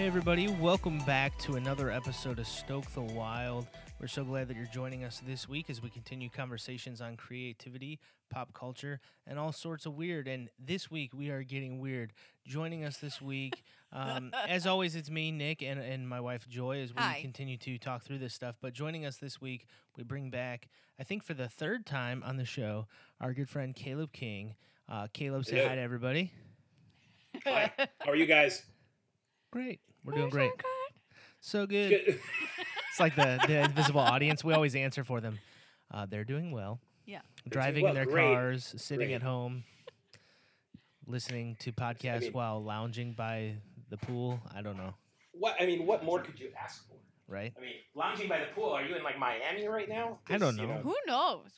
Hey, everybody, welcome back to another episode of Stoke the Wild. We're so glad that you're joining us this week as we continue conversations on creativity, pop culture, and all sorts of weird. And this week, we are getting weird. Joining us this week, um, as always, it's me, Nick, and, and my wife, Joy, as we Hi. continue to talk through this stuff. But joining us this week, we bring back, I think for the third time on the show, our good friend Caleb King. Uh, Caleb, say Hello. hi to everybody. Hi. How are you guys? Great. We're doing great. So good. Good. It's like the, the invisible audience. We always answer for them. Uh, they're doing well. Yeah. Driving well. in their Great. cars, sitting Great. at home, listening to podcasts mean- while lounging by the pool. I don't know, What I mean, what more could you ask for? right? I mean, lounging by the pool. Are you in like Miami right now? I don't 'Cause, you know. Who knows?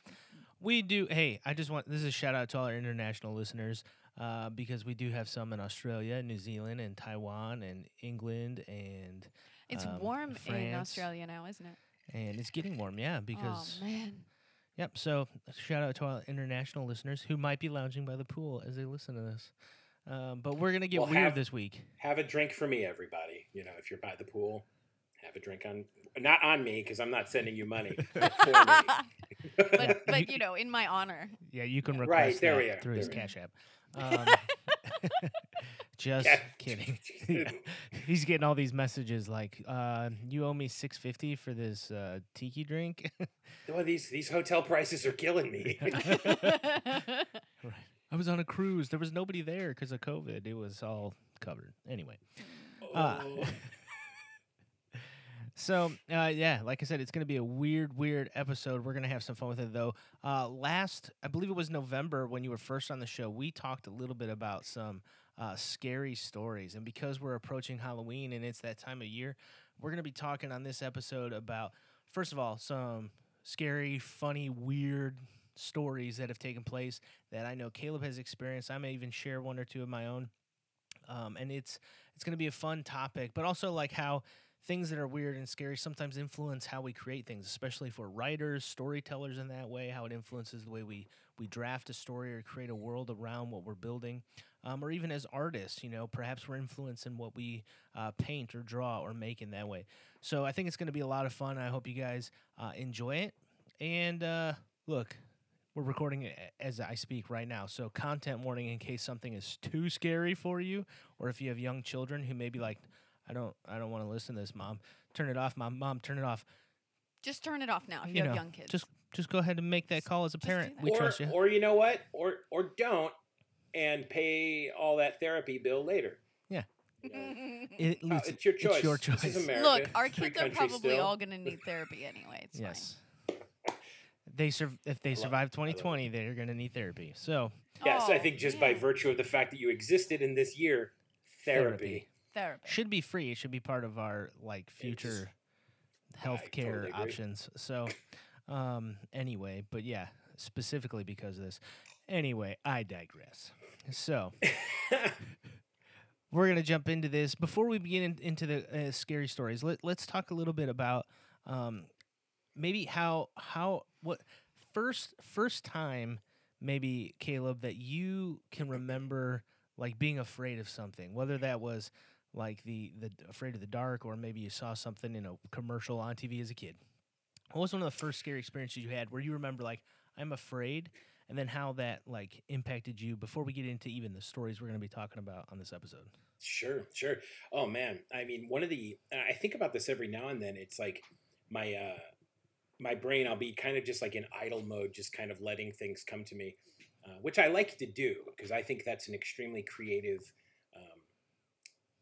We do. Hey, I just want this is a shout out to all our international listeners uh, because we do have some in Australia, New Zealand, and Taiwan, and England, and It's Um, warm in Australia now, isn't it? and it's getting warm. Yeah, because oh man. Yep. So shout out to our international listeners who might be lounging by the pool as they listen to this. Um, but we're gonna get Well, weird have- this week. Have a drink for me, everybody. You know, if you're by the pool, have a drink on not on me because I'm not sending you money. but for me. but but you know, in my honor. Yeah, you can Right, request there that we are, through his there we Cash App. Um, just Yeah. kidding. Yeah. He's getting all these messages like, uh, "You owe me six fifty for this uh, tiki drink." well, these these hotel prices are killing me. right. I was on a cruise. There was nobody there because of COVID. It was all covered. Anyway. Uh, Oh. So uh, yeah, like I said, it's going to be a weird, weird episode. We're going to have some fun with it though. Uh, last, I believe it was November when you were first on the show. We talked a little bit about some uh, scary stories, and because we're approaching Halloween and it's that time of year, we're going to be talking on this episode about first of all some scary, funny, weird stories that have taken place that I know Caleb has experienced. I may even share one or two of my own. Um, and it's it's going to be a fun topic, but also like how things that are weird and scary sometimes influence how we create things, especially for writers, storytellers in that way, how it influences the way we, we draft a story or create a world around what we're building. Um, or even as artists, you know, perhaps we're influencing what we uh, paint or draw or make in that way. So I think it's going to be a lot of fun. I hope you guys uh, enjoy it. And uh, look, we're recording as I speak right now. So content warning in case something is too scary for you, or if you have young children who may be like, I don't I don't want to listen to this, mom. Turn it off, mom. Mom, turn it off. Just turn it off now if you, You have know, young kids. Just just go ahead and make that call as a parent. We or, trust you. or you know what? Or or don't and pay all that therapy bill later. Yeah. You know? It- Uh, it's, it's your choice. It's your This choice. is America. Look, our kids are probably still. all gonna need therapy anyway. It's yes. They sur- if they survive 2020, they're going to need therapy. So, fine. Yes, I Oh, think just by virtue of the fact that you existed in this year, therapy. therapy. Should be free. It should be part of our like future healthcare totally options. So, um, anyway, but yeah, specifically because of this. Anyway, I digress. So, we're gonna jump into this before we begin in, into the uh, scary stories. Let Let's talk a little bit about um, maybe how how what first first time maybe Caleb that you can remember like being afraid of something, whether that was like the the afraid of the dark or maybe you saw something in a commercial on TV as a kid. What was one of the first scary experiences you had where you remember like I'm afraid and then how that like impacted you before we get into even the stories we're going to be talking about on this episode. Sure, sure. Oh man, I mean, one of the I think about this every now and then. It's like my uh my brain. I'll be kind of just like in idle mode, just kind of letting things come to me, uh, which I like to do because I think that's an extremely creative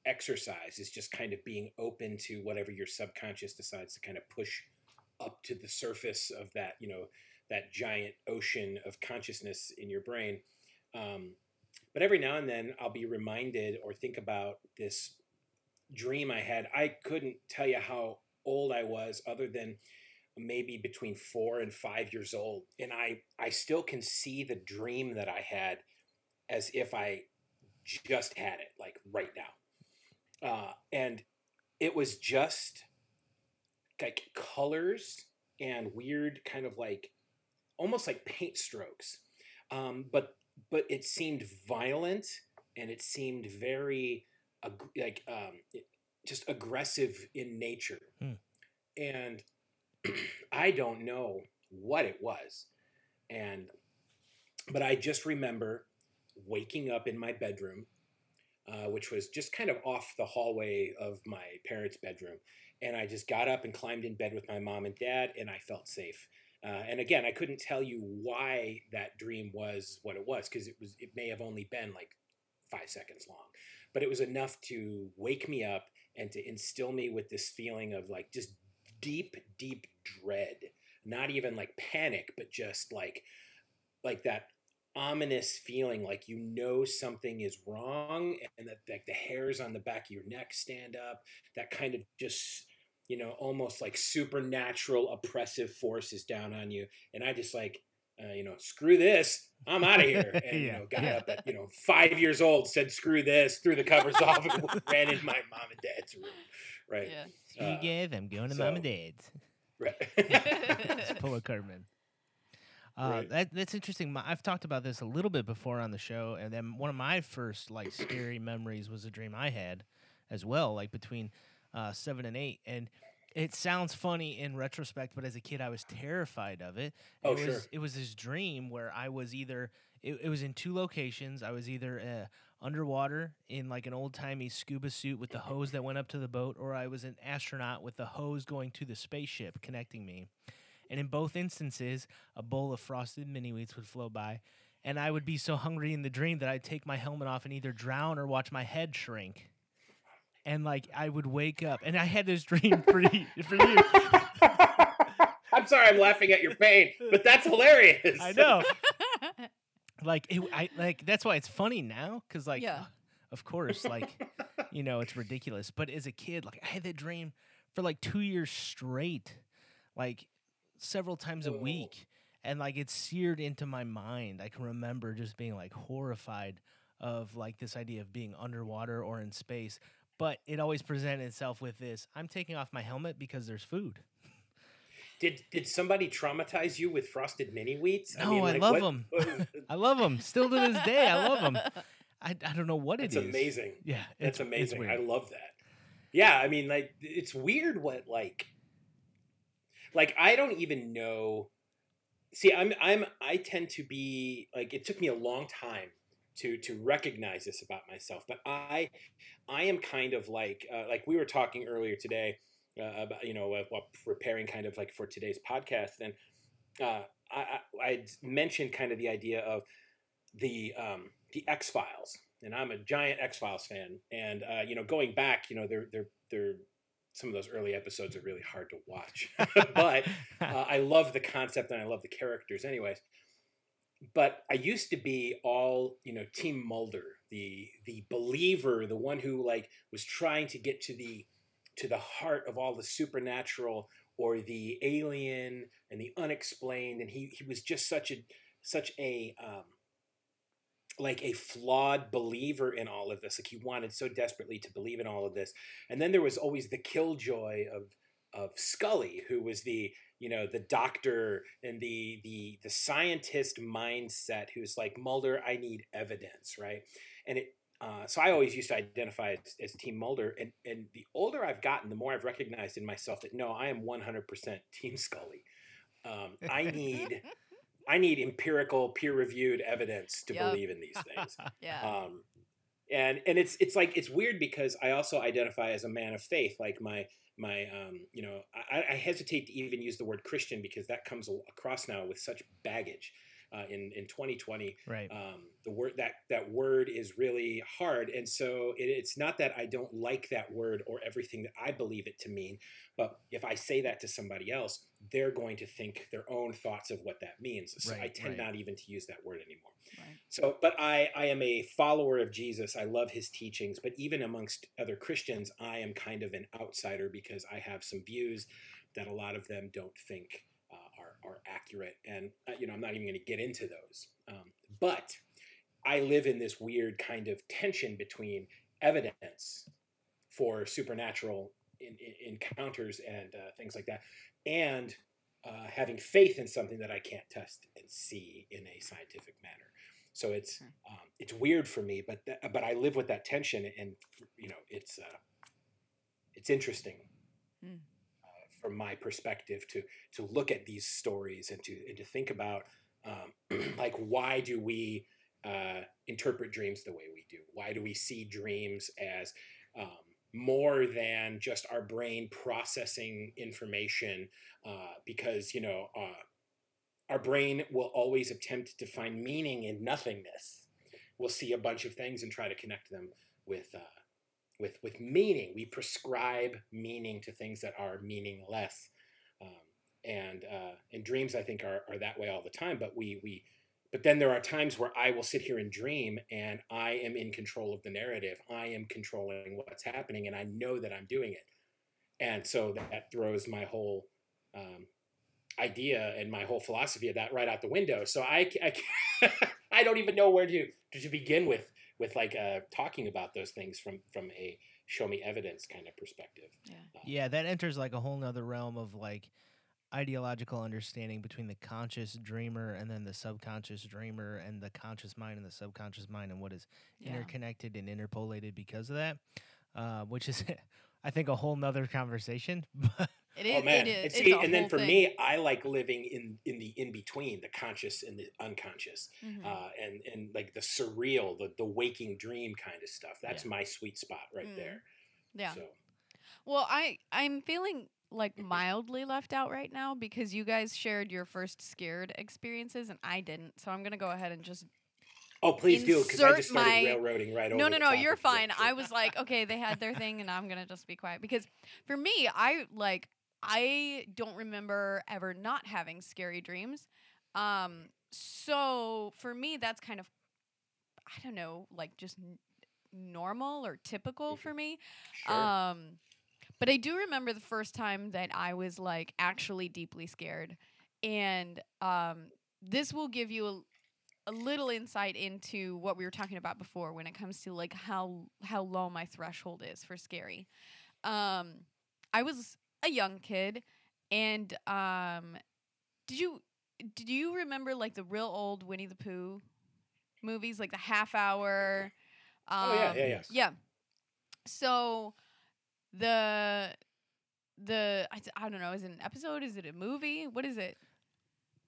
exercise. Is just kind of being open to whatever your subconscious decides to kind of push up to the surface of that, you know, that giant ocean of consciousness in your brain. Um, but every now and then I'll be reminded or think about this dream I had. I couldn't tell you how old I was, other than maybe between four and five years old, and I I still can see the dream that I had as if I just had it, like right now, uh, and it was just like colors and weird kind of like almost like paint strokes um, but but it seemed violent and it seemed very ag- like um, just aggressive in nature. Hmm. And I don't know what it was. And but I just remember waking up in my bedroom, uh, which was just kind of off the hallway of my parents' bedroom. And I just got up and climbed in bed with my mom and dad, and I felt safe. Uh, and again, I couldn't tell you why that dream was what it was because it was it may have only been like five seconds long, but it was enough to wake me up and to instill me with this feeling of like just deep, deep dread. Not even like panic, but just like like that ominous feeling like you know something is wrong and that like the hairs on the back of your neck stand up that kind of just you know almost like supernatural oppressive forces down on you and i just like uh, you know screw this i'm out of here and you know got yeah. up at you know five years old said screw this threw the covers off and ran in my mom and dad's room right Yeah. Uh, you guys, I'm going to mom and so- dad's. right It's Paul Cartman. Uh, Right. that, that's interesting. My, I've talked about this a little bit before on the show, and then one of my first like scary memories was a dream I had as well, like between uh, seven and eight. And it sounds funny in retrospect, but as a kid, I was terrified of it. Oh, it was sure. it was this dream where I was either it, it was in two locations. I was either uh, underwater in like an old timey scuba suit with the hose that went up to the boat, or I was an astronaut with the hose going to the spaceship connecting me. And in both instances, a bowl of frosted mini wheats would flow by, and I would be so hungry in the dream that I'd take my helmet off and either drown or watch my head shrink. And like I would wake up, and I had this dream for you. For you. i'm sorry i'm laughing at your pain but that's hilarious I know. Like it, I like that's why it's funny now because like Yeah. of course like you know it's ridiculous. But as a kid, like I had that dream for like two years straight, like several times a week, and like it's seared into my mind. I can remember just being like horrified of like this idea of being underwater or in space. But it always presented itself with this: I'm taking off my helmet because there's food. Did did somebody traumatize you with frosted mini wheats? No, I love 'em. I love them still to this day. I love them. I, I don't know what It's it is. amazing. Yeah, That's it's- it's amazing. I love that. Yeah, I mean, like it's weird what like, like I don't even know. See, I'm I'm I tend to be like it took me a long time to to recognize this about myself, but I I am kind of like uh, like we were talking earlier today uh, about you know while preparing kind of like for today's podcast and uh, I I I'd mentioned kind of the idea of the um, the X Files, and I'm a giant X Files fan. And uh, you know, going back, you know, they're they're they're some of those early episodes are really hard to watch, but uh, I love the concept and I love the characters, anyways. But I used to be all you know, Team Mulder, the the believer, the one who like was trying to get to the to the heart of all the supernatural or the alien and the unexplained, and he he was just such a such a um, like a flawed believer in all of this. Like he wanted so desperately to believe in all of this. And then there was always the killjoy of of Scully, who was the you know the doctor and the the the scientist mindset, who's like Mulder, I need evidence, right? And it. Uh, so I always used to identify as, as Team Mulder, and and the older I've gotten, the more I've recognized in myself that no, I am 100% Team Scully. Um, I need I need empirical, peer-reviewed evidence to Yep. believe in these things. yeah. Um, and and it's it's like it's weird because I also identify as a man of faith. Like my my um, you know I, I hesitate to even use the word Christian because that comes across now with such baggage. Uh, in in 2020, right. um, the word that that word is really hard, and so it, it's not that I don't like that word or everything that I believe it to mean, but if I say that to somebody else, they're going to think their own thoughts of what that means. So I tend right. not even to use that word anymore. Right. So, but I, I am a follower of Jesus. I love his teachings. But even amongst other Christians, I am kind of an outsider because I have some views that a lot of them don't think are, accurate. And, uh, you know, I'm not even going to get into those. Um, but I live in this weird kind of tension between evidence for supernatural in, in, encounters and uh, things like that, and uh, having faith in something that I can't test and see in a scientific manner. So it's Hmm. um, it's weird for me, but th- but I live with that tension, and you know it's uh, it's interesting Mm. From my perspective to to look at these stories and to and to think about um, like why do we uh, interpret dreams the way we do? Why do we see dreams as um, more than just our brain processing information? Uh, because you know uh, our brain will always attempt to find meaning in nothingness. We'll see a bunch of things and try to connect them with uh, with with meaning. We prescribe meaning to things that are meaningless, um, and uh, and dreams I think are, are that way all the time. But we we but then there are times where I will sit here and dream, and I am in control of the narrative. I am controlling what's happening, and I know that I'm doing it. And so that throws my whole um, idea and my whole philosophy of that right out the window. So I, I, I don't even know where to to begin with with like uh, talking about those things from from a show me evidence kind of perspective. Yeah. Uh, Yeah, that enters like a whole nother realm of like ideological understanding between the conscious dreamer and then the subconscious dreamer and the conscious mind and the subconscious mind and what is Yeah. interconnected and interpolated because of that, uh, which is, I think, a whole nother conversation. It is. oh man! It is. And see, and then for thing. me, I like living in in the in between, the conscious and the unconscious, Mhm. uh, and and like the surreal, the the waking dream kind of stuff. That's my sweet spot right Mm. there. yeah. So Well, I I'm feeling like mildly left out right now because you guys shared your first scared experiences and I didn't. So I'm gonna go ahead and just oh, please do because I just started my- railroading right over. no, no, no. You're. Yeah, fine. I was like, okay, they had their thing, and I'm gonna just be quiet because for me, I like I don't remember ever not having scary dreams. Um, so for me, that's kind of I don't know, like just n- normal or typical for me. Sure. Um, but I do remember the first time that I was like actually deeply scared, and um, this will give you a, a little insight into what we were talking about before when it comes to like how how low my threshold is for scary. Um, I was a young kid, and um, did you did you remember like the real old Winnie the Pooh movies, like the half hour? Um, oh yeah, yeah, yeah. yeah. So the the I, d- I don't know, is it an episode? Is it a movie? What is it?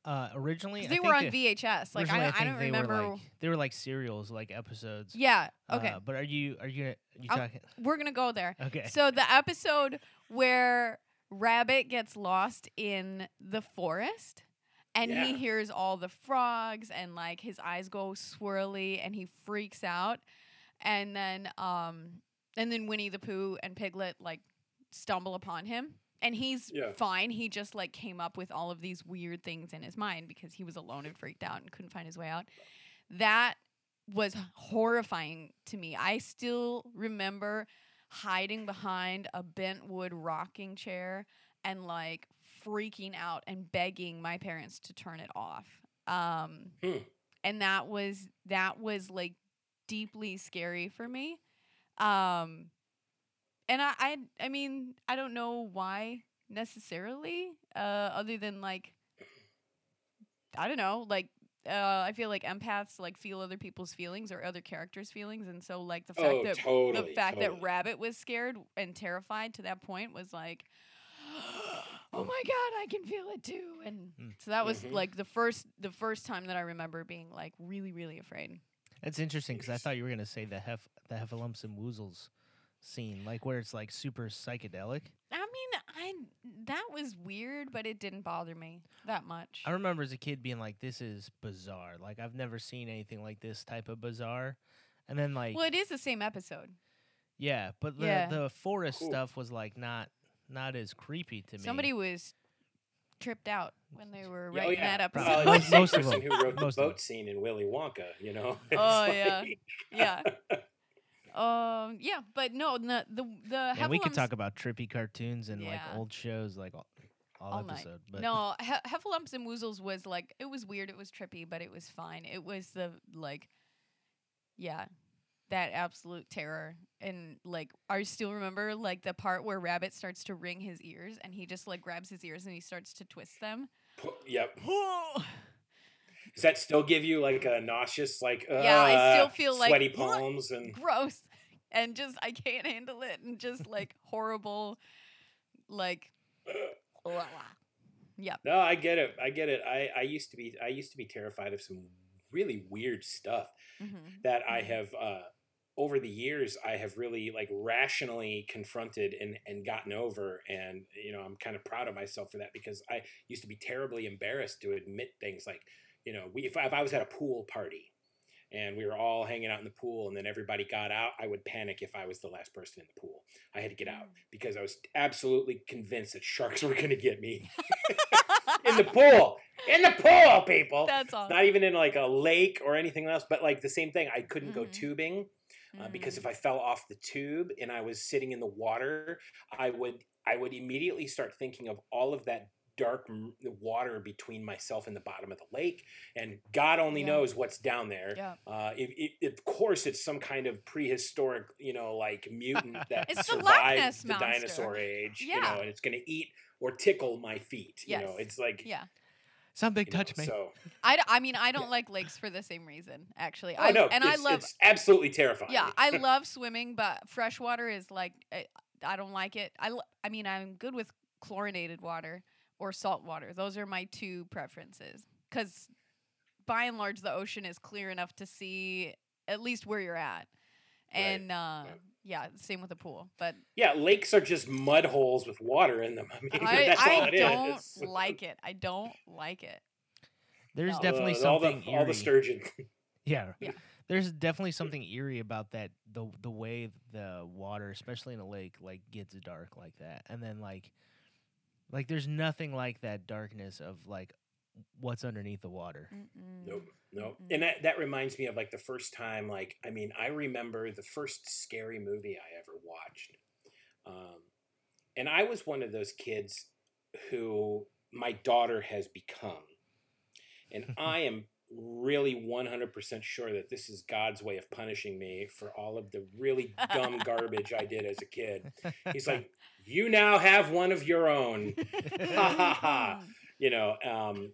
uh, originally, 'Cause I they were on VHS. Like originally I, I, don't they remember. Were like, they were like serials, like episodes. yeah. Okay. Uh, but are you are you gonna you talking? we're gonna go there. Okay. So the episode where Rabbit gets lost in the forest and he hears all the frogs and like his eyes go swirly and he freaks out and then um and then Winnie the Pooh and Piglet like stumble upon him and he's Yeah. fine. He just like came up with all of these weird things in his mind because he was alone and freaked out and couldn't find his way out. That was horrifying to me. I still remember hiding behind a bent wood rocking chair and like freaking out and begging my parents to turn it off. Um, Hmm. and that was that was like deeply scary for me. Um, and I, I I mean I don't know why necessarily, uh, other than like I don't know, like uh, I feel like empaths like feel other people's feelings or other characters' feelings, and so like the fact Oh, that totally. the fact totally. that Rabbit was scared and terrified to that point was like, oh my god, I can feel it too, and Mm. so that was Mhm. like the first the first time that I remember being like really really afraid. That's interesting because I thought you were gonna say the hef the heffalumps and woozles scene, like where it's like super psychedelic. I mean, I that was weird, but it didn't bother me that much. I remember as a kid being like, "This is bizarre. Like I've never seen anything like this type of bizarre." And then like, well, it is the same episode. yeah, but the Yeah. the forest Cool. stuff was like not not as creepy to me. Somebody was tripped out when they were Yeah, oh, writing yeah. that Well, episode. it's Most- the same most of person them. who wrote the Most of boat scene in Willy Wonka, you know. Oh, It's yeah. yeah. Um. Yeah, but no, the the the and we could talk about trippy cartoons and like Yeah. old shows, like all, all, All night. episode. But No, he- Heffalumps and Woozles was like it was weird, it was trippy, but it was fine. It was the like, yeah, that absolute terror. And like, I still remember like the part where Rabbit starts to wring his ears, and he just like grabs his ears and he starts to twist them. yep. Does that still give you like a nauseous, like Yeah, I still uh, feel like, sweaty palms and Gross. and just I can't handle it and just like horrible like Yep. No, I get it. I get it. I, I used to be I used to be terrified of some really weird stuff hmm that I Mhm. have uh over the years I have really like rationally confronted and and gotten over and you know I'm kind of proud of myself for that because I used to be terribly embarrassed to admit things like you know we if I, if I was at a pool party and we were all hanging out in the pool and then everybody got out I would panic if I was the last person in the pool I had to get out because I was absolutely convinced that sharks were going to get me in the pool in the pool people That's awesome. not even in like a lake or anything else but like the same thing i couldn't go Mhm. tubing uh, because Mhm. if i fell off the tube and i was sitting in the water i would i would immediately start thinking of all of that dark water between myself and the bottom of the lake and god only Yeah. knows what's down there Yeah. uh, it, it, of course it's some kind of prehistoric you know like mutant that It's the survived Ness the dinosaur age you know and it's going to eat or tickle my feet you know it's like Yeah. Something you know, touch me. so I, d- I mean I don't like lakes for the same reason actually. oh I no and I love it's absolutely terrifying Yeah, I love swimming, but freshwater is like I, I don't like it. I l- I mean I'm good with chlorinated water or salt water. Those are my two preferences cuz by and large the ocean is clear enough to see at least where you're at. Right, And uh right. yeah, same with the pool. But Yeah, lakes are just mud holes with water in them. I mean, I that's all I it don't is. like it. I don't like it. There's No. definitely Uh, all the something all the sturgeon. Yeah. Yeah. There's definitely something eerie about that the the way the water, especially in a lake, like gets dark like that. And then like like there's nothing like that darkness of like what's underneath the water. Mm-mm. Nope, nope. Mm-mm. And that that reminds me of like the first time. Like, I mean, I remember the first scary movie I ever watched, um, and I was one of those kids who my daughter has become, and I am really 100% sure that this is God's way of punishing me for all of the really dumb garbage I did as a kid. He's like, "You now have one of your own." ha ha ha you know um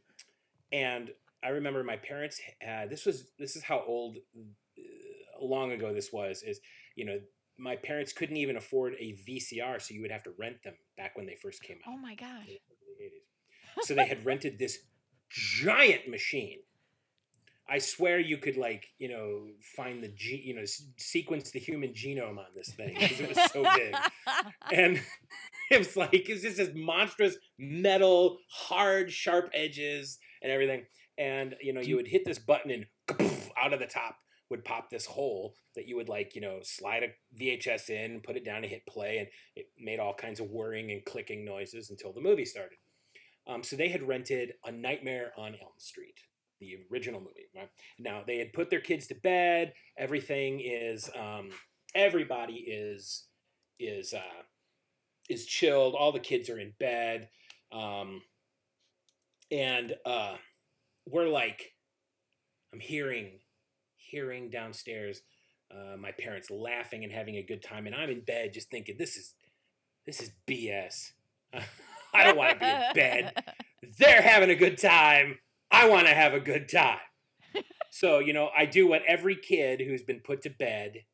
and i remember my parents uh, this was this is how old uh, long ago this was is you know my parents couldn't even afford a vcr so you would have to rent them back when they first came out Oh my gosh. in the 80s. so they had rented this giant machine i swear you could like you know find the ge- you know sequence the human genome on this thing because it was so big and it was like it's just this monstrous metal, hard, sharp edges and everything. And you know, you you- would hit this button and out of the top would pop this hole that you would like, you know, slide a VHS in, put it down, and hit play, and it made all kinds of whirring and clicking noises until the movie started. Um, so they had rented A Nightmare on Elm Street, the original movie. Right now, they had put their kids to bed. Everything is, um, everybody is is uh, is chilled. All the kids are in bed, um, and uh, we're like, I'm hearing, hearing downstairs, uh, my parents laughing and having a good time, and I'm in bed just thinking, this is, this is BS. I don't want to be in bed. They're having a good time. I want to have a good time. so you know, I do what every kid who's been put to bed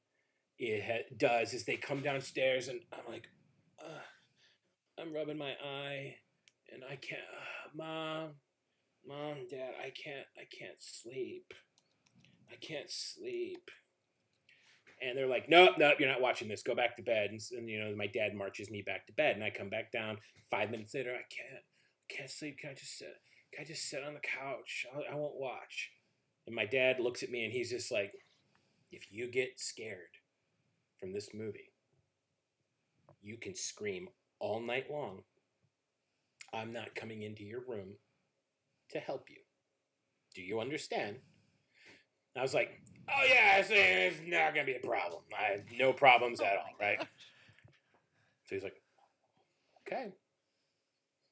does is they come downstairs and I'm like, I'm rubbing my eye and I can't, uh, mom, mom, dad, I can't, I can't sleep. I can't sleep. And they're like, nope, nope, you're not watching this. Go back to bed. And, and you know, my dad marches me back to bed, and I come back down. Five minutes later, I can't, can't sleep. Can I just sit? I just sit on the couch? I, I won't watch. And my dad looks at me, and he's just like, if you get scared from this movie, you can scream all night long. I'm not coming into your room to help you. Do you understand? I was like, oh yeah, it's, it's not gonna be a problem. I have no problems oh at all, right? So he's like, okay.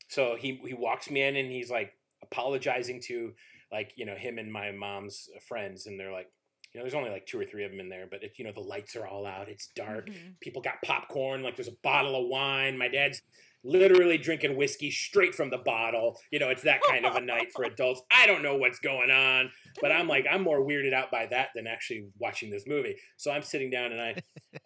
So he he walks me in and he's like apologizing to like you know him and my mom's friends and they're like, you know, there's only like two or three of them in there, but it, you know, the lights are all out. It's dark. Mhm. People got popcorn. Like there's a bottle of wine. My dad's literally drinking whiskey straight from the bottle. You know, it's that kind of a night for adults. I don't know what's going on, but I'm like, I'm more weirded out by that than actually watching this movie. So I'm sitting down and I,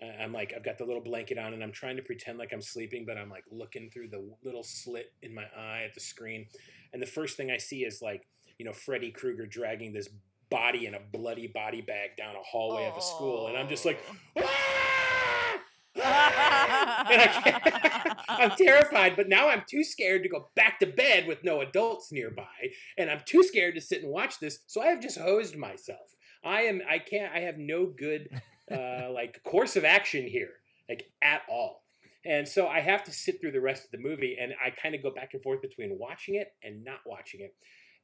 I'm like, I've got the little blanket on and I'm trying to pretend like I'm sleeping, but I'm like looking through the little slit in my eye at the screen. And the first thing I see is like, you know, Freddy Krueger dragging this body in a bloody body bag down a hallway of a school. And I'm just like, "Ah! Ah!" And I I'm terrified, but now I'm too scared to go back to bed with no adults nearby, and I'm too scared to sit and watch this. So I have just hosed myself. I am. I can't. I have no good uh, like course of action here, like at all. And so I have to sit through the rest of the movie, and I kind of go back and forth between watching it and not watching it.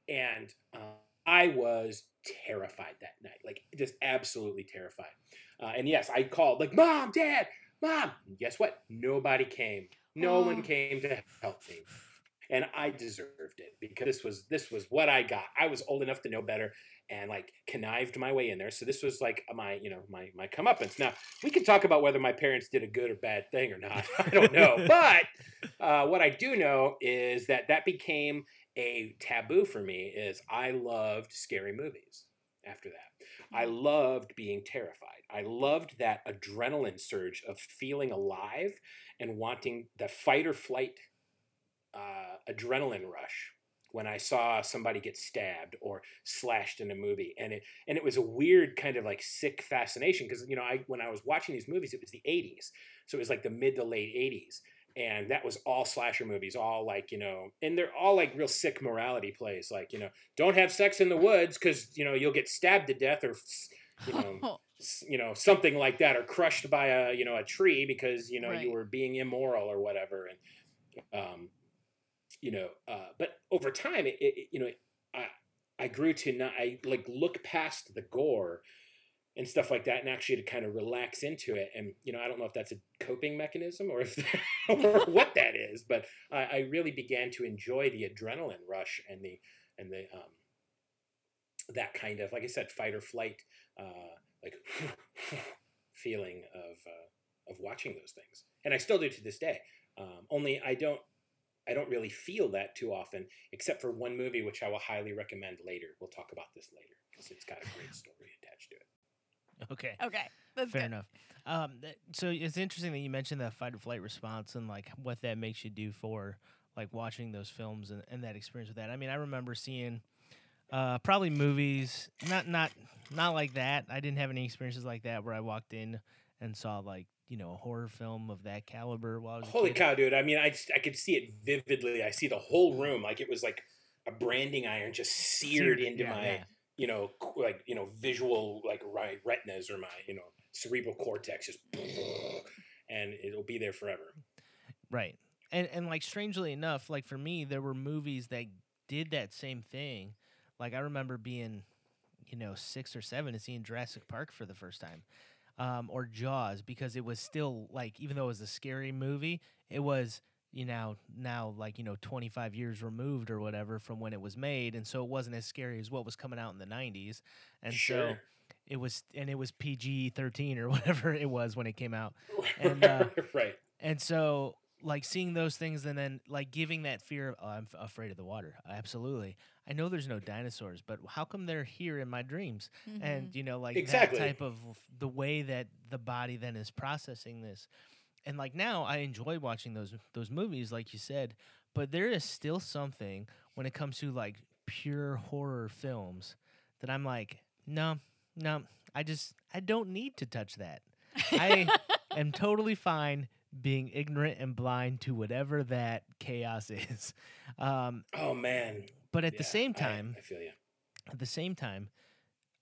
And uh, I was terrified that night, like just absolutely terrified. Uh, and yes, I called like, "Mom, Dad, Mom." And guess what? Nobody came. No Oh. one came to help me, and I deserved it because this was this was what I got. I was old enough to know better, and like connived my way in there. So this was like my you know my my comeuppance. Now we can talk about whether my parents did a good or bad thing or not. I don't know, but uh, what I do know is that that became a taboo for me. Is I loved scary movies after that. I loved being terrified. I loved that adrenaline surge of feeling alive and wanting the fight or flight uh, adrenaline rush when I saw somebody get stabbed or slashed in a movie, and it and it was a weird kind of like sick fascination because you know I when I was watching these movies, it was the '80s, so it was like the mid to late '80s, and that was all slasher movies, all like you know, and they're all like real sick morality plays, like you know, don't have sex in the woods because you know you'll get stabbed to death or you know you know something like that or crushed by a you know a tree because you know Right. you were being immoral or whatever. And um you know uh but over time it, it you know i i grew to not i like look past the gore and stuff like that and actually to kind of relax into it and you know i don't know if that's a coping mechanism or if or what that is but I, I really began to enjoy the adrenaline rush and the and the um that kind of like i said fight or flight uh like feeling of uh, of watching those things, and I still do to this day. Um, only I don't I don't really feel that too often, except for one movie which I will highly recommend later. We'll talk about this later because it's got a great story attached to it. Okay. Okay, that's Fair good. enough. Um, th- so it's interesting that you mentioned that fight or flight response and like what that makes you do for like watching those films and, and that experience with that. I mean, I remember seeing uh, probably movies, not not not like that. I didn't have any experiences like that where I walked in and saw like you know a horror film of that caliber while I was Holy cow, dude! I mean, I just, I could see it vividly. I see the whole room like it was like a branding iron just seared, into yeah, my yeah. you know like you know visual like retinas or my you know cerebral cortex just and it'll be there forever. Right. And and like strangely enough, like for me, there were movies that did that same thing. Like I remember being, you know, six or seven and seeing Jurassic Park for the first time. Um, or Jaws, because it was still like even though it was a scary movie, it was, you know, now like, you know, twenty five years removed or whatever from when it was made. And so it wasn't as scary as what was coming out in the nineties. And so it was and it was PG thirteen or whatever it was when it came out. and, uh, right. And so, like seeing those things, and then like giving that fear of, oh, I'm f- afraid of the water. Absolutely, I know there's no dinosaurs, but how come they're here in my dreams? And Mhm. you know, like Exactly. that type of the way that the body then is processing this. And like now, I enjoy watching those those movies, like you said. But there is still something when it comes to like pure horror films that I'm like, no, no, I just I don't need to touch that. I am totally fine being ignorant and blind to whatever that chaos is. Um, Oh man. but at the Yeah, same I- time, I, feel you. at the same time,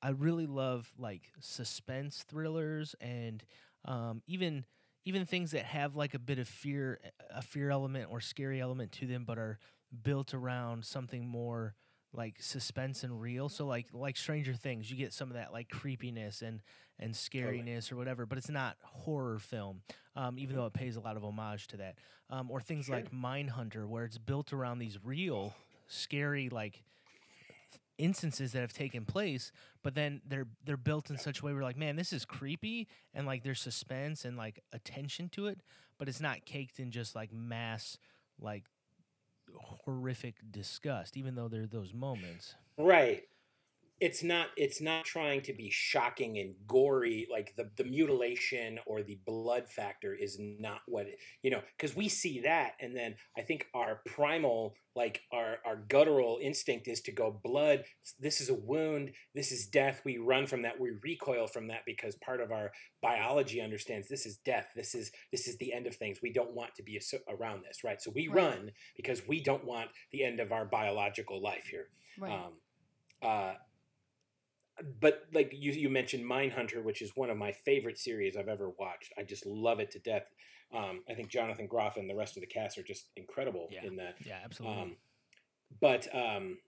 I really love like suspense thrillers and um, even even things that have like a bit of fear, a fear element or scary element to them, but are built around something more like suspense and real. So like like Stranger Things, you get some of that like creepiness and and Totally. scariness or whatever, but it's not horror film. Um, even though it pays a lot of homage to that, um, or things Sure. like Mindhunter, where it's built around these real scary like instances that have taken place, but then they're they're built in such a way where like, man, this is creepy and like there's suspense and like attention to it, but it's not caked in just like mass like horrific disgust, even though there are those moments. Right. It's not it's not trying to be shocking and gory like the the mutilation or the blood factor is not what it, you know because we see that and then I think our primal like our our guttural instinct is to go blood this is a wound this is death we run from that we recoil from that because part of our biology understands this is death this is this is the end of things we don't want to be around this right so we Right. run because we don't want the end of our biological life here Right. um, uh, but like you, you mentioned Mindhunter, which is one of my favorite series I've ever watched. I just love it to death. Um, I think Jonathan Groff and the rest of the cast are just incredible Yeah. in that. Yeah, absolutely. Um, but um,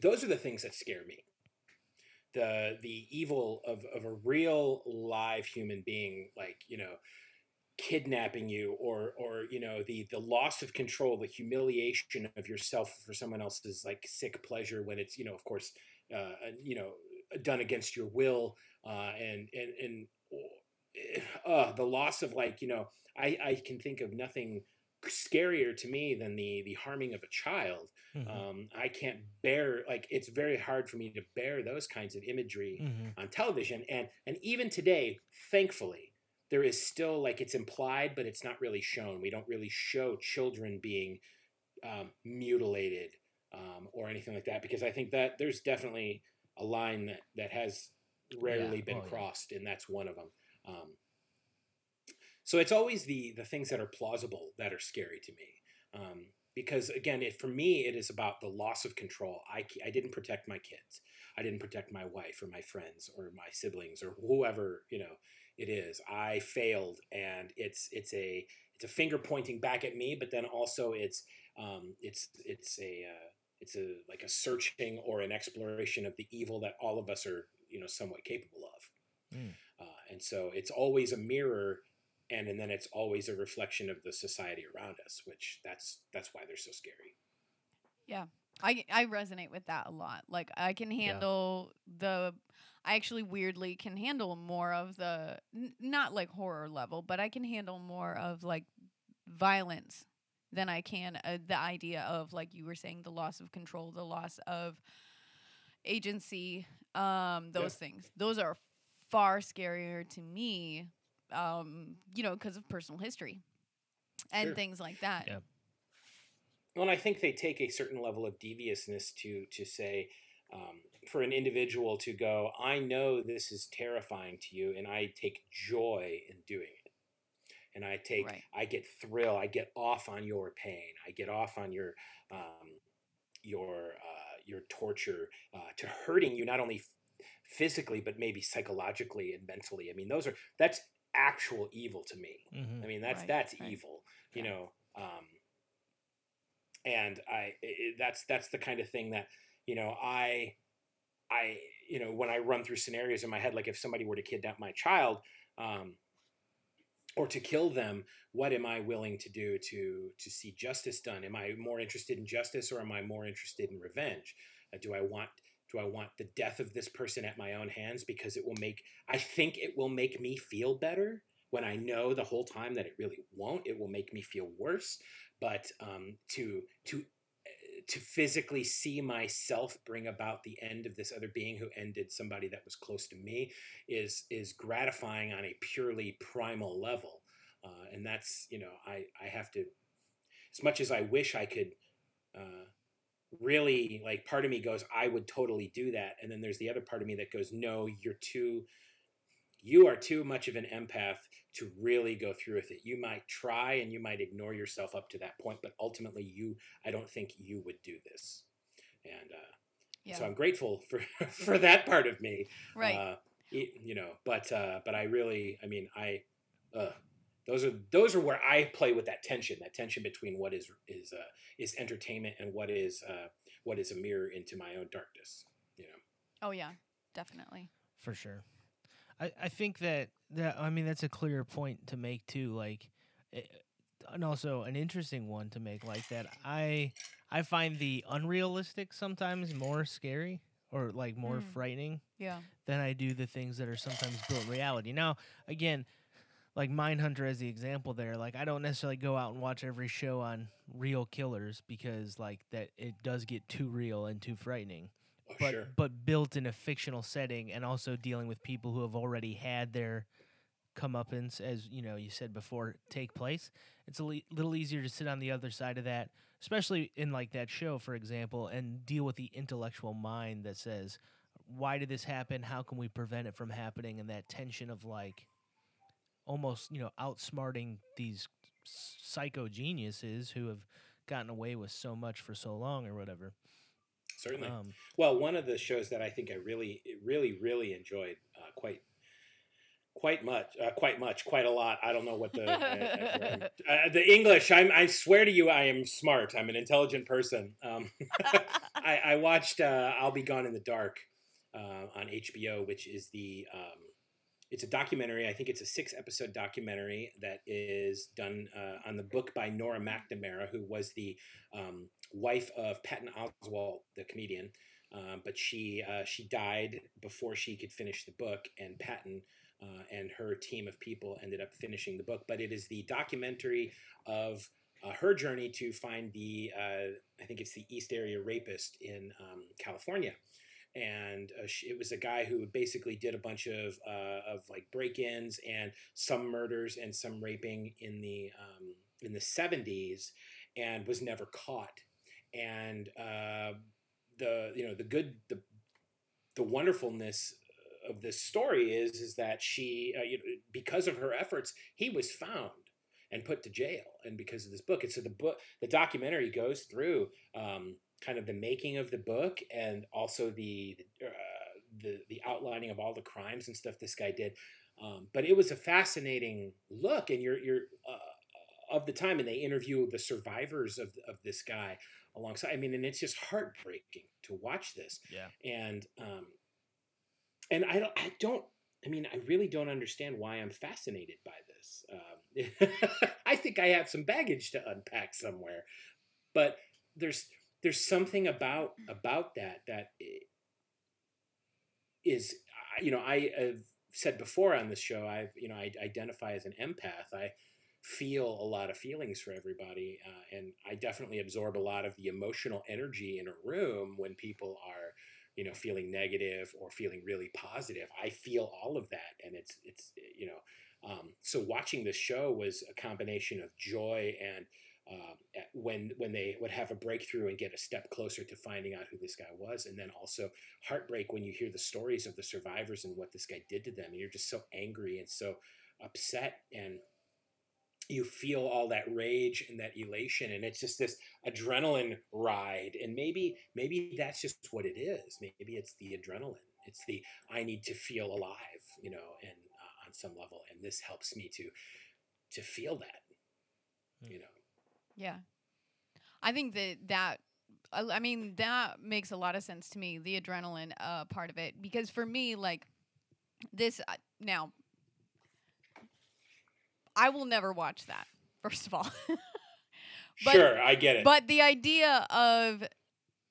those are the things that scare me. The the evil of, of a real live human being, like you know, kidnapping you, or or you know, the the loss of control, the humiliation of yourself for someone else's like sick pleasure when it's you know, of course, you know, done against your will, uh, and and and uh, the loss of like you know, I I can think of nothing scarier to me than the the harming of a child Mhm. um, i can't bear like it's very hard for me to bear those kinds of imagery Mhm. on television and and even today thankfully there is still like it's implied but it's not really shown we don't really show children being um, mutilated um, or anything like that because i think that there's definitely a line that that has rarely been Oh, yeah. crossed and that's one of them um, so it's always the the things that are plausible that are scary to me um, because again it, for me it is about the loss of control. I, I didn't protect my kids. I didn't protect my wife or my friends or my siblings or whoever you know it is. I failed and it's it's a it's a finger pointing back at me but then also it's um, it's it's a uh, it's a like a searching or an exploration of the evil that all of us are you know somewhat capable of Mm. uh, and so it's always a mirror and and then it's always a reflection of the society around us which that's that's why they're so scary Yeah. I I resonate with that a lot. Like I can handle the I actually weirdly can handle more of the n- not like horror level, but I can handle more of like violence than I can uh, the idea of like you were saying the loss of control, the loss of agency, um those things. Those are far scarier to me um you know because of personal history and Sure. things like that. Yeah. well and i think they take a certain level of deviousness to to say um, for an individual to go i know this is terrifying to you and i take joy in doing it and i take Right. i get thrill i get off on your pain i get off on your um, your uh, your torture uh, to hurting you not only physically but maybe psychologically and mentally i mean those are that's actual evil to me Mhm. I mean, that's Right, that's right. evil, you know. Um, and I, i i- that's that's the kind of thing that you know I, I you know when I run through scenarios in my head, like if somebody were to kidnap my child, um, or to kill them, what am I willing to do to to see justice done? Am I more interested in justice, or am I more interested in revenge? Uh, do I want do I want the death of this person at my own hands because it will make I think it will make me feel better when I know the whole time that it really won't. It will make me feel worse. But um, to to to physically see myself bring about the end of this other being who ended somebody that was close to me is is gratifying on a purely primal level. Uh, and that's you know I I have to as much as I wish I could. Uh, really like part of me goes i would totally do that and then there's the other part of me that goes no you're too you are too much of an empath to really go through with it you might try and you might ignore yourself up to that point but ultimately you i don't think you would do this and uh, Yeah. so i'm grateful for for that part of me right. uh, you know but uh, but i really i mean i uh, those are those are where i play with that tension that tension between what is is uh, is entertainment and what is uh, what is a mirror into my own darkness you know oh yeah. Definitely. for sure. I, I think that that I mean that's a clear point to make too. Like, eh, and also an interesting one to make like that. I I find the unrealistic sometimes more scary or like more Mm. frightening Yeah. than I do the things that are sometimes built reality. Now, again, like Mindhunter as the example there, like I don't necessarily go out and watch every show on real killers because like that it does get too real and too frightening. Oh, But sure. but built in a fictional setting and also dealing with people who have already had their comeuppance, as you know, you said before, take place. It's a le- little easier to sit on the other side of that, especially in like that show, for example, and deal with the intellectual mind that says, "Why did this happen? How can we prevent it from happening?" And that tension of like, almost you know, outsmarting these psycho geniuses who have gotten away with so much for so long or whatever. Certainly. Um, Well, one of the shows that I think I really, really, really enjoyed uh, quite, quite much, uh, quite much, quite a lot. I don't know what the uh, uh, the English. I'm, I swear to you, I am smart. I'm an intelligent person. Um, I, I watched uh, "I'll Be Gone in the Dark" uh, on HBO, which is the um, it's a documentary. I think it's a six episode documentary that is done uh, on the book by Nora McNamara, who was the um, wife of Patton Oswalt, the comedian. Um, but she uh, she died before she could finish the book, and Patton uh, and her team of people ended up finishing the book. But it is the documentary of uh, her journey to find the uh, I think it's the East Area rapist in um, California, and uh, she, it was a guy who basically did a bunch of uh, of like break-ins and some murders and some raping in the um, in the seventies, and was never caught. And uh, the you know the good the the wonderfulness of this story is is that she uh, you know, because of her efforts he was found and put to jail and because of this book. And so the book the documentary goes through um, kind of the making of the book and also the uh, the the outlining of all the crimes and stuff this guy did. Um, but it was a fascinating look and you're you're uh, of the time and they interview the survivors of of this guy alongside i mean and it's just heartbreaking to watch this. Yeah. and um and i don't i don't i mean i really don't understand why i'm fascinated by this. Um, i think i have some baggage to unpack somewhere but there's there's something about about that that is you know i have said before on this show i've you know i identify as an empath. I feel a lot of feelings for everybody uh, and i definitely absorb a lot of the emotional energy in a room when people are you know feeling negative or feeling really positive. I feel all of that and it's it's you know um, so watching this show was a combination of joy and um, when when they would have a breakthrough and get a step closer to finding out who this guy was and then also heartbreak when you hear the stories of the survivors and what this guy did to them and you're just so angry and so upset and you feel all that rage and that elation and it's just this adrenaline ride and maybe maybe that's just what it is maybe it's the adrenaline it's the i need to feel alive you know and uh, on some level and this helps me to to feel that Hmm. you know Yeah. I think that that I I mean that makes a lot of sense to me, the adrenaline uh part of it because for me like this uh, now I will never watch that first of all. But- sure i get it. but the idea of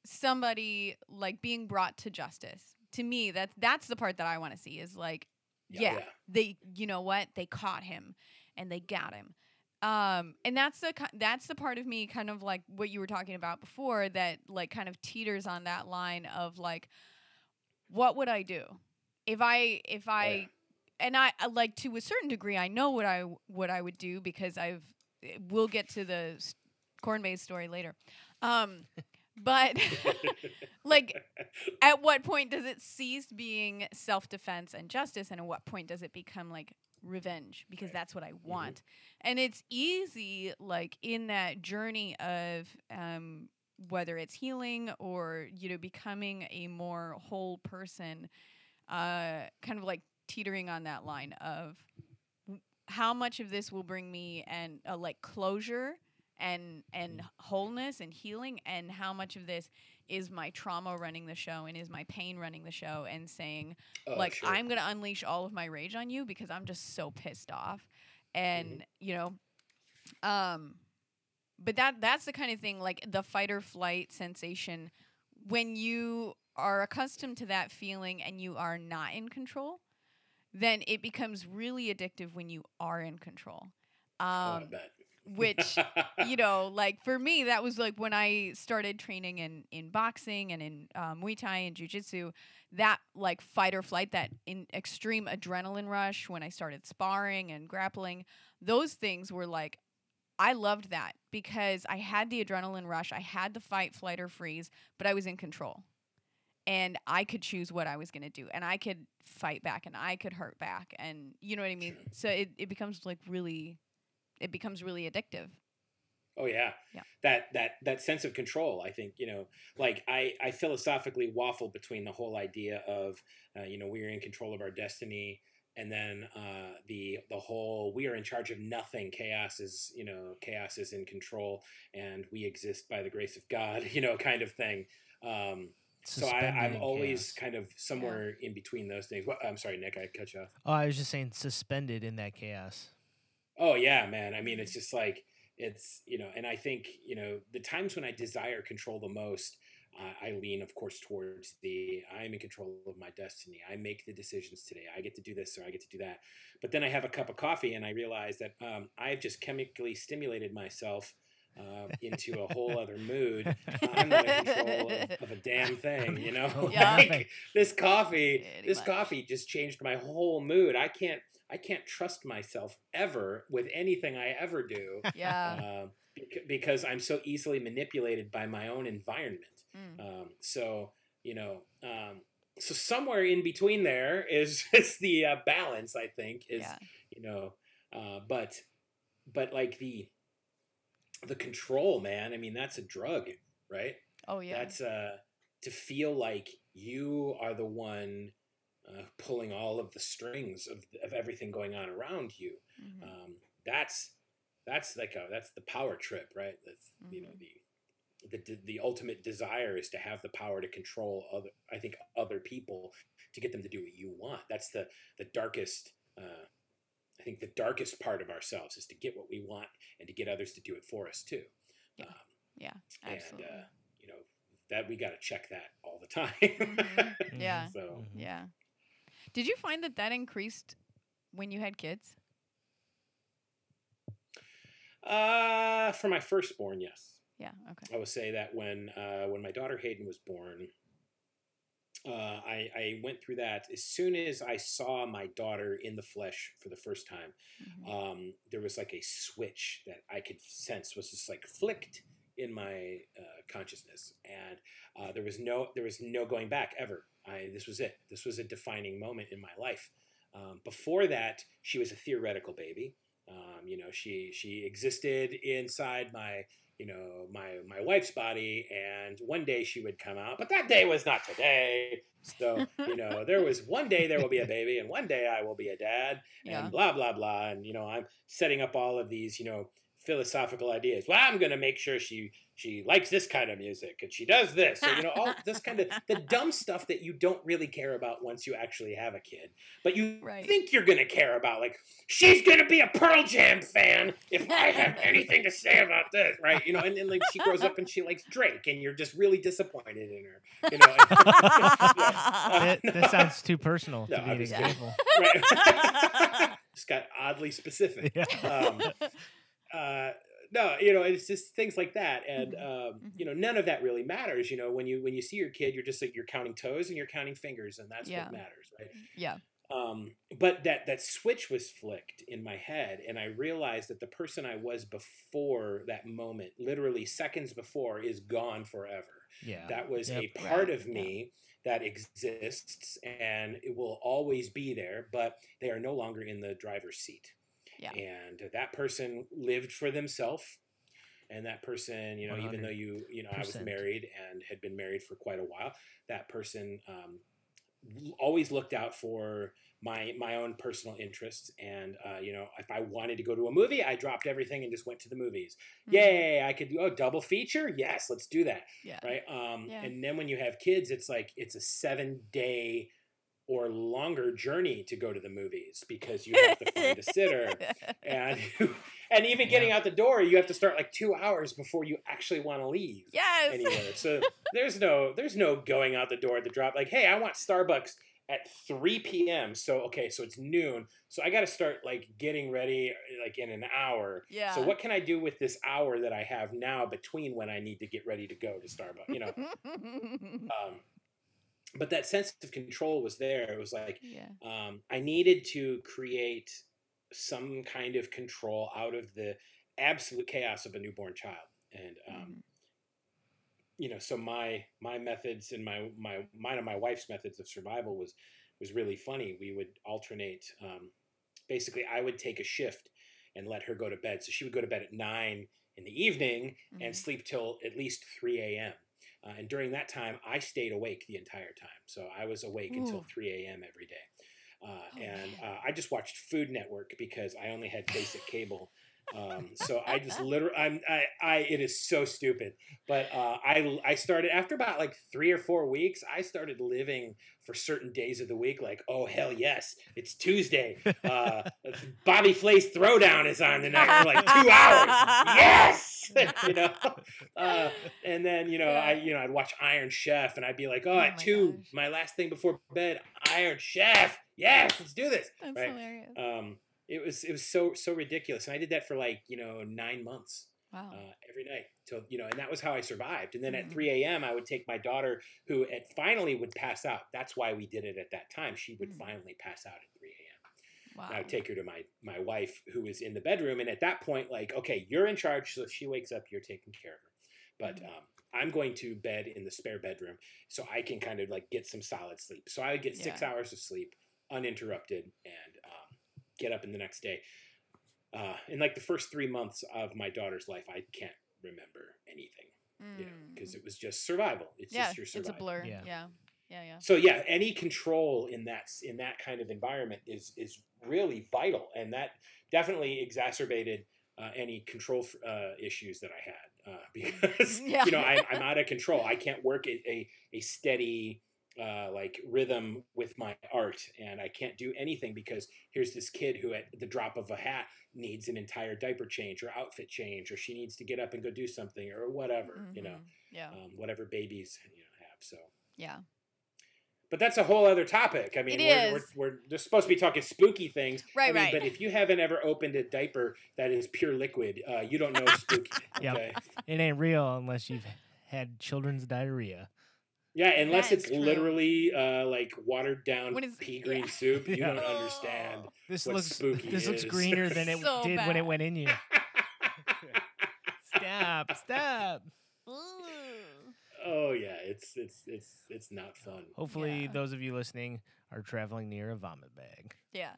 somebody like being brought to justice to me that's that's the part that I want to see is like yeah, they you know what? They caught him and they got him. Um and that's the that's the part of me kind of like what you were talking about before that like kind of teeters on that line of like what would i do? If i if i Oh, yeah. And i like to a certain degree i know what i what i would do because i've we'll get to the s- corn maze story later. Um but like at what point does it cease being self-defense and justice and at what point does it become like revenge? Because Right. that's what i want. And it's easy like in that journey of um whether it's healing or you know becoming a more whole person uh kind of like teetering on that line of how much of this will bring me and uh, like closure and and wholeness and healing and how much of this is my trauma running the show and is my pain running the show and saying Oh, like sure. I'm gonna unleash all of my rage on you because I'm just so pissed off, and Mm-hmm. you know, Um, but that that's the kind of thing like the fight or flight sensation when you are accustomed to that feeling and you are not in control, then it becomes really addictive when you are in control. oh, Um, bet. which you know, like for me, that was like when I started training in in boxing and in uh, Muay Thai and jujitsu. That like fight or flight, that in extreme adrenaline rush when I started sparring and grappling, those things were like, I loved that because I had the adrenaline rush, I had the fight, flight, or freeze, but I was in control. And I could choose what I was going to do, and I could fight back, and I could hurt back, and you know what I mean. Sure. So it, it becomes like really, it becomes really addictive. Oh yeah. Yeah. That that that sense of control. I think you know, like I I philosophically waffle between the whole idea of uh, you know we are in control of our destiny, and then uh, the the whole we are in charge of nothing. Chaos is you know chaos is in control, and we exist by the grace of God. You know, kind of thing. Um, so I, I'm always chaos. kind of somewhere in between those things. What, I'm sorry, Nick. I cut you off. Oh, I was just saying suspended in that chaos. Oh yeah, man. I mean, it's just like it's you know, and I think you know the times when I desire control the most, uh, I lean, of course, towards the I'm in control of my destiny. I make the decisions today. I get to do this or I get to do that. But then I have a cup of coffee and I realize that um, I've just chemically stimulated myself. Uh, into a whole other mood. I'm not in control of, of a damn thing, you know. of Like, this coffee, Pretty this much. coffee just changed my whole mood. I can't I can't trust myself ever with anything I ever do Yeah. uh, bec- because I'm so easily manipulated by my own environment. Mm. Um, so you know, um, so somewhere in between there is is the uh, balance. I think is yeah. you know, uh, but but like the the control, man. I mean, that's a drug, right? Oh yeah. That's uh to feel like you are the one uh, pulling all of the strings of of everything going on around you. Mhm. Um, that's that's like a that's the power trip, right? That's you know Mhm. the the the ultimate desire is to have the power to control other. I think other people to get them to do what you want. That's the the darkest. Uh, I think the darkest part of ourselves is to get what we want and to get others to do it for us too. Yeah. Um, yeah. and Absolutely. uh, you know that we got to check that all the time. Mhm. Yeah. so Mhm. yeah. Did you find that that increased when you had kids? uh, for my firstborn, yes, Yeah. Okay. I would say that when uh, when my daughter Hayden was born, uh, I, I went through that as soon as I saw my daughter in the flesh for the first time. Mhm. Um, there was like a switch that I could sense was just like flicked in my uh, consciousness, and uh, there was no there was no going back ever. I this was it. This was a defining moment in my life. Um, before that, she was a theoretical baby. Um, you know, she she existed inside my you know my my wife's body, and one day she would come out, but that day was not today. So you know, there was one day there will be a baby, and one day I will be a dad, Yeah. and blah blah blah, and you know, I'm setting up all of these you know philosophical ideas. Well, I'm going to make sure she she likes this kind of music and she does this. So, you know, all this kind of the dumb stuff that you don't really care about once you actually have a kid, but you Right. think you're going to care about. Like, she's going to be a Pearl Jam fan if I have anything to say about this, right? You know, and then like she grows up and she likes Drake, and you're just really disappointed in her. You know, That, Yeah. that sounds too personal No, to be I'm an just kidding. example. right. just got oddly specific. Yeah. Um, uh, no, you know, it's just things like that, and Mhm. um, you know, none of that really matters. You know, when you when you see your kid, you're just like you're counting toes and you're counting fingers, and that's Yeah. what matters, right? yeah. Um, but that that switch was flicked in my head, and I realized that the person I was before that moment, literally seconds before, is gone forever. Yeah. That was Yep. a part Right, of me that exists, and it will always be there. But they are no longer in the driver's seat Yeah. and that person lived for themselves and that person you know even though you you know i was married and had been married for quite a while that person um, always looked out for my my own personal interests and uh, you know if i wanted to go to a movie i dropped everything and just went to the movies Mhm. yay i could do oh double feature yes let's do that Yeah. right um Yeah. and then when you have kids it's like it's a seven day or longer journey to go to the movies because you have to find a sitter and and even getting out the door you have to start like two hours before you actually want to leave yes. anywhere. So there's no there's no going out the door at the drop like hey i want starbucks at 3 p.m so okay so it's noon so i got to start like getting ready like in an hour. Yeah. so what can i do with this hour that i have now between when i need to get ready to go to starbucks? You know? Um, but that sense of control was there it was like yeah. um, I needed to create some kind of control out of the absolute chaos of a newborn child, and um, Mhm. you know, so my my methods and my my mine and my wife's methods of survival was was really funny. We would alternate. Um, basically, I would take a shift and let her go to bed, so she would go to bed at nine in the evening and Mhm. sleep till at least three a.m. Uh, and during that time, I stayed awake the entire time. So I was awake until 3 a.m. every day. Uh, Oh, and uh, I just watched Food Network because I only had basic cable. Um, so I just literally, I'm, I, I, it is so stupid. But uh, I, I started after about like three or four weeks. I started living for certain days of the week. Like, oh hell yes, it's Tuesday. Uh, Bobby Flay's Throwdown is on tonight for like two hours. Yes, you know. Uh, and then you know I you know I'd watch Iron Chef and I'd be like, oh, Oh at my two, gosh. my last thing before bed, Iron Chef. Yes, let's do this. That's right? hilarious. Um, it was it was so so ridiculous, and I did that for like you know nine months wow. uh, every night till you know, and that was how I survived. And then Mhm. at three a.m. I would take my daughter, who at finally would pass out. That's why we did it at that time. She would Mm. finally pass out at three a.m. wow. I would take her to my my wife who was in the bedroom, and at that point, like, okay, you're in charge. So if she wakes up, you're taking care of her. But Mhm. um, I'm going to bed in the spare bedroom so I can kind of like get some solid sleep. So I would get six Yeah. hours of sleep uninterrupted and um, get up in the next day. Uh, in like the first three months of my daughter's life, I can't remember anything, you know, because Mm. it was just survival. It's yeah, just your survival. it's a blur. Yeah. Yeah. Yeah. Yeah. So yeah, any control in that in that kind of environment is is really vital, and that definitely exacerbated uh, any control uh, issues that I had uh, because Yeah. you know I, I'm out of control. I can't work a a, a steady uh, like rhythm with my art, and I can't do anything because here's this kid who at the drop of a hat needs an entire diaper change or outfit change, or she needs to get up and go do something or whatever, you know, Mhm. Yeah. um, whatever babies you know have. So. Yeah. But that's a whole other topic. I mean, It we're, we're, is. we're supposed to be talking spooky things. Right, I mean, right. But if you haven't ever opened a diaper that is pure liquid, uh, you don't know spooky. Yep. It ain't real unless you've had children's diarrhea. Yeah, unless it's true. literally uh, like watered down When it's- pea yeah. green soup, you Yeah. don't understand. This What looks spooky this looks greener than it So did when it went in you. Stop! Stop! Oh yeah, it's it's it's it's not fun. Hopefully, Yeah. those of you listening are traveling near a vomit bag. Yeah.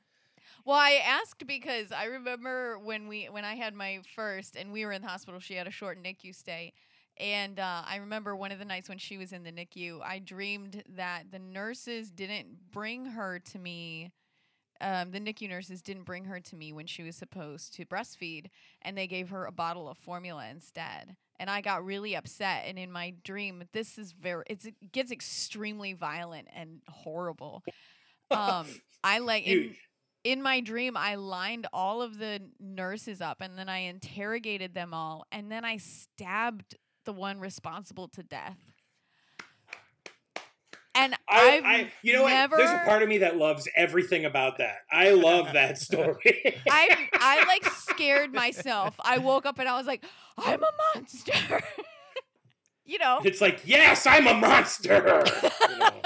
Well, I asked because I remember when we when I had my first and we were in the hospital. She had a short NICU stay, and uh, I remember one of the nights when she was in the NICU. I dreamed that the nurses didn't bring her to me. Um, the NICU nurses didn't bring her to me when she was supposed to breastfeed, and they gave her a bottle of formula instead. And I got really upset. And in my dream, this is very it's, it gets extremely violent and horrible. Um, I like in, in my dream, I lined all of the nurses up and then I interrogated them all and then I stabbed the one responsible to death. And I, I've I, you know never, what? There's a part of me that loves everything about that. I love that story. I I like scared myself. I woke up and I was like, I'm a monster. you know. it's like, yes, I'm a monster. You know?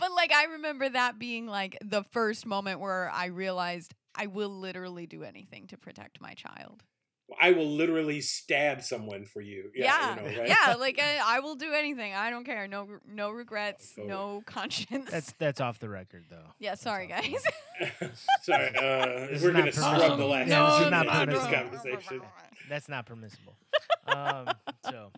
But like I remember that being like the first moment where I realized I will literally do anything to protect my child. I will literally stab someone for you. Yeah, Yeah, you know, right? yeah. Like I, I will do anything. I don't care. No, no regrets. Totally. No conscience. That's that's off the record, though. yeah. Sorry, guys. Sorry, uh, we're not gonna scrub the last Yeah, this is not minutes this permissible. conversation. That's not permissible. um, so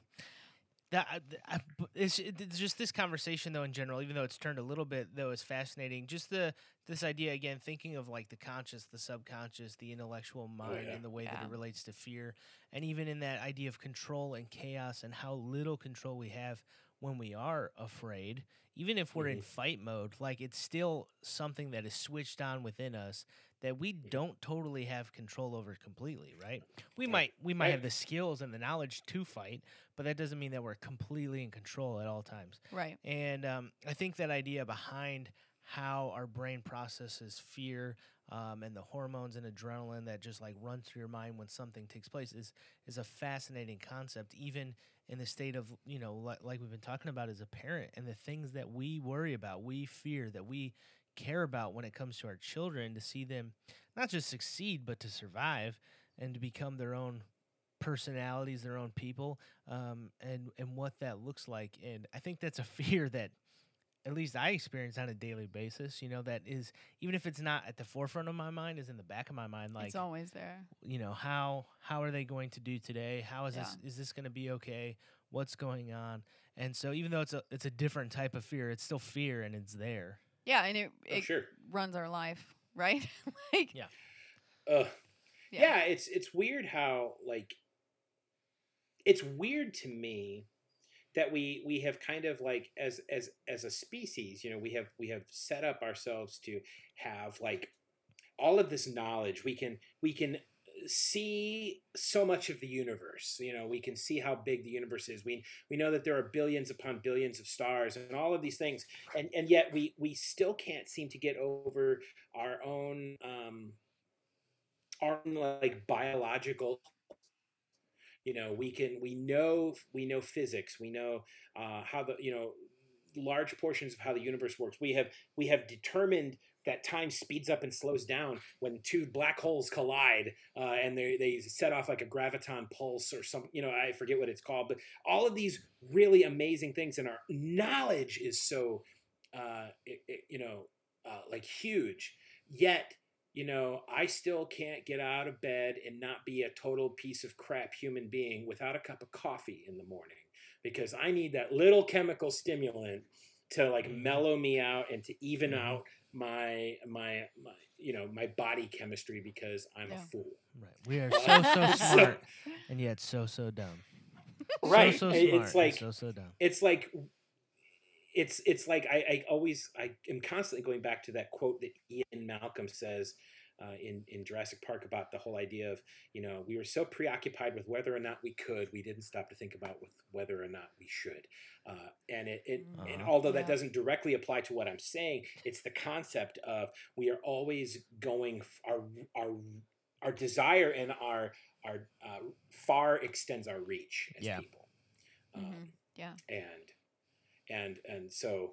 that I- th- it's, it's just this conversation though in general, even though it's turned a little bit though, is fascinating. Just the this idea again, thinking of like the conscious, the subconscious, the intellectual mind, yeah. and the way that it relates to fear, and even in that idea of control and chaos and how little control we have when we are afraid, even if we're in Mhm. fight mode, like it's still something that is switched on within us that we don't totally have control over completely, right? We Right. might we might have the skills and the knowledge to fight, but that doesn't mean that we're completely in control at all times. Right. And um, I think that idea behind how our brain processes fear um, and the hormones and adrenaline that just like run through your mind when something takes place is is a fascinating concept, even in the state of you know like, like we've been talking about as a parent and the things that we worry about, we fear that we care about when it comes to our children to see them not just succeed but to survive and to become their own personalities, their own people, um, and and what that looks like. And I think that's a fear that at least I experience on a daily basis. You know, that is even if it's not at the forefront of my mind, is in the back of my mind. Like, it's always there. you know, how how are they going to do today? How is this is this going to be okay? What's going on? And so, even though it's a it's a different type of fear, it's still fear and it's there. Yeah, and it Oh, it sure. runs our life, right? like Yeah. Uh, Yeah. yeah. it's it's weird how like it's weird to me that we we have kind of like as as as a species, you know, we have we have set up ourselves to have like all of this knowledge. We can we can see so much of the universe you know we can see how big the universe is we we know that there are billions upon billions of stars and all of these things and and yet we we still can't seem to get over our own um our own like biological you know we can we know we know physics we know uh how the you know large portions of how the universe works. We have we have determined that time speeds up and slows down when two black holes collide uh, and they, they set off like a graviton pulse or some you know i forget what it's called but all of these really amazing things and our knowledge is so uh, it, it, you know uh, like huge. Yet you know i still can't get out of bed and not be a total piece of crap human being without a cup of coffee in the morning because i need that little chemical stimulant to like Mhm. mellow me out and to even Mhm. out my my my you know my body chemistry because i'm Yeah. a fool Right. We are so so So- smart and yet so so dumb. right So so smart. it's and like so so dumb. it's like it's it's like I, I always I am constantly going back to that quote that Ian Malcolm says uh, in in Jurassic Park about the whole idea of you know we were so preoccupied with whether or not we could we didn't stop to think about with whether or not we should uh, and it, it and Uh-huh. although that Yeah. doesn't directly apply to what I'm saying it's the concept of we are always going f- our our our desire and our our uh, far extends our reach as Yeah. people um, Mhm. Yeah. and and and so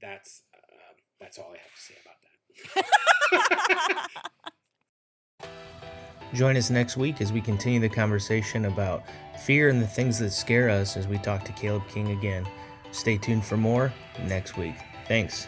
that's um, that's all I have to say about that. Join us next week as we continue the conversation about fear and the things that scare us as we talk to Caleb King again. Stay tuned for more next week. Thanks.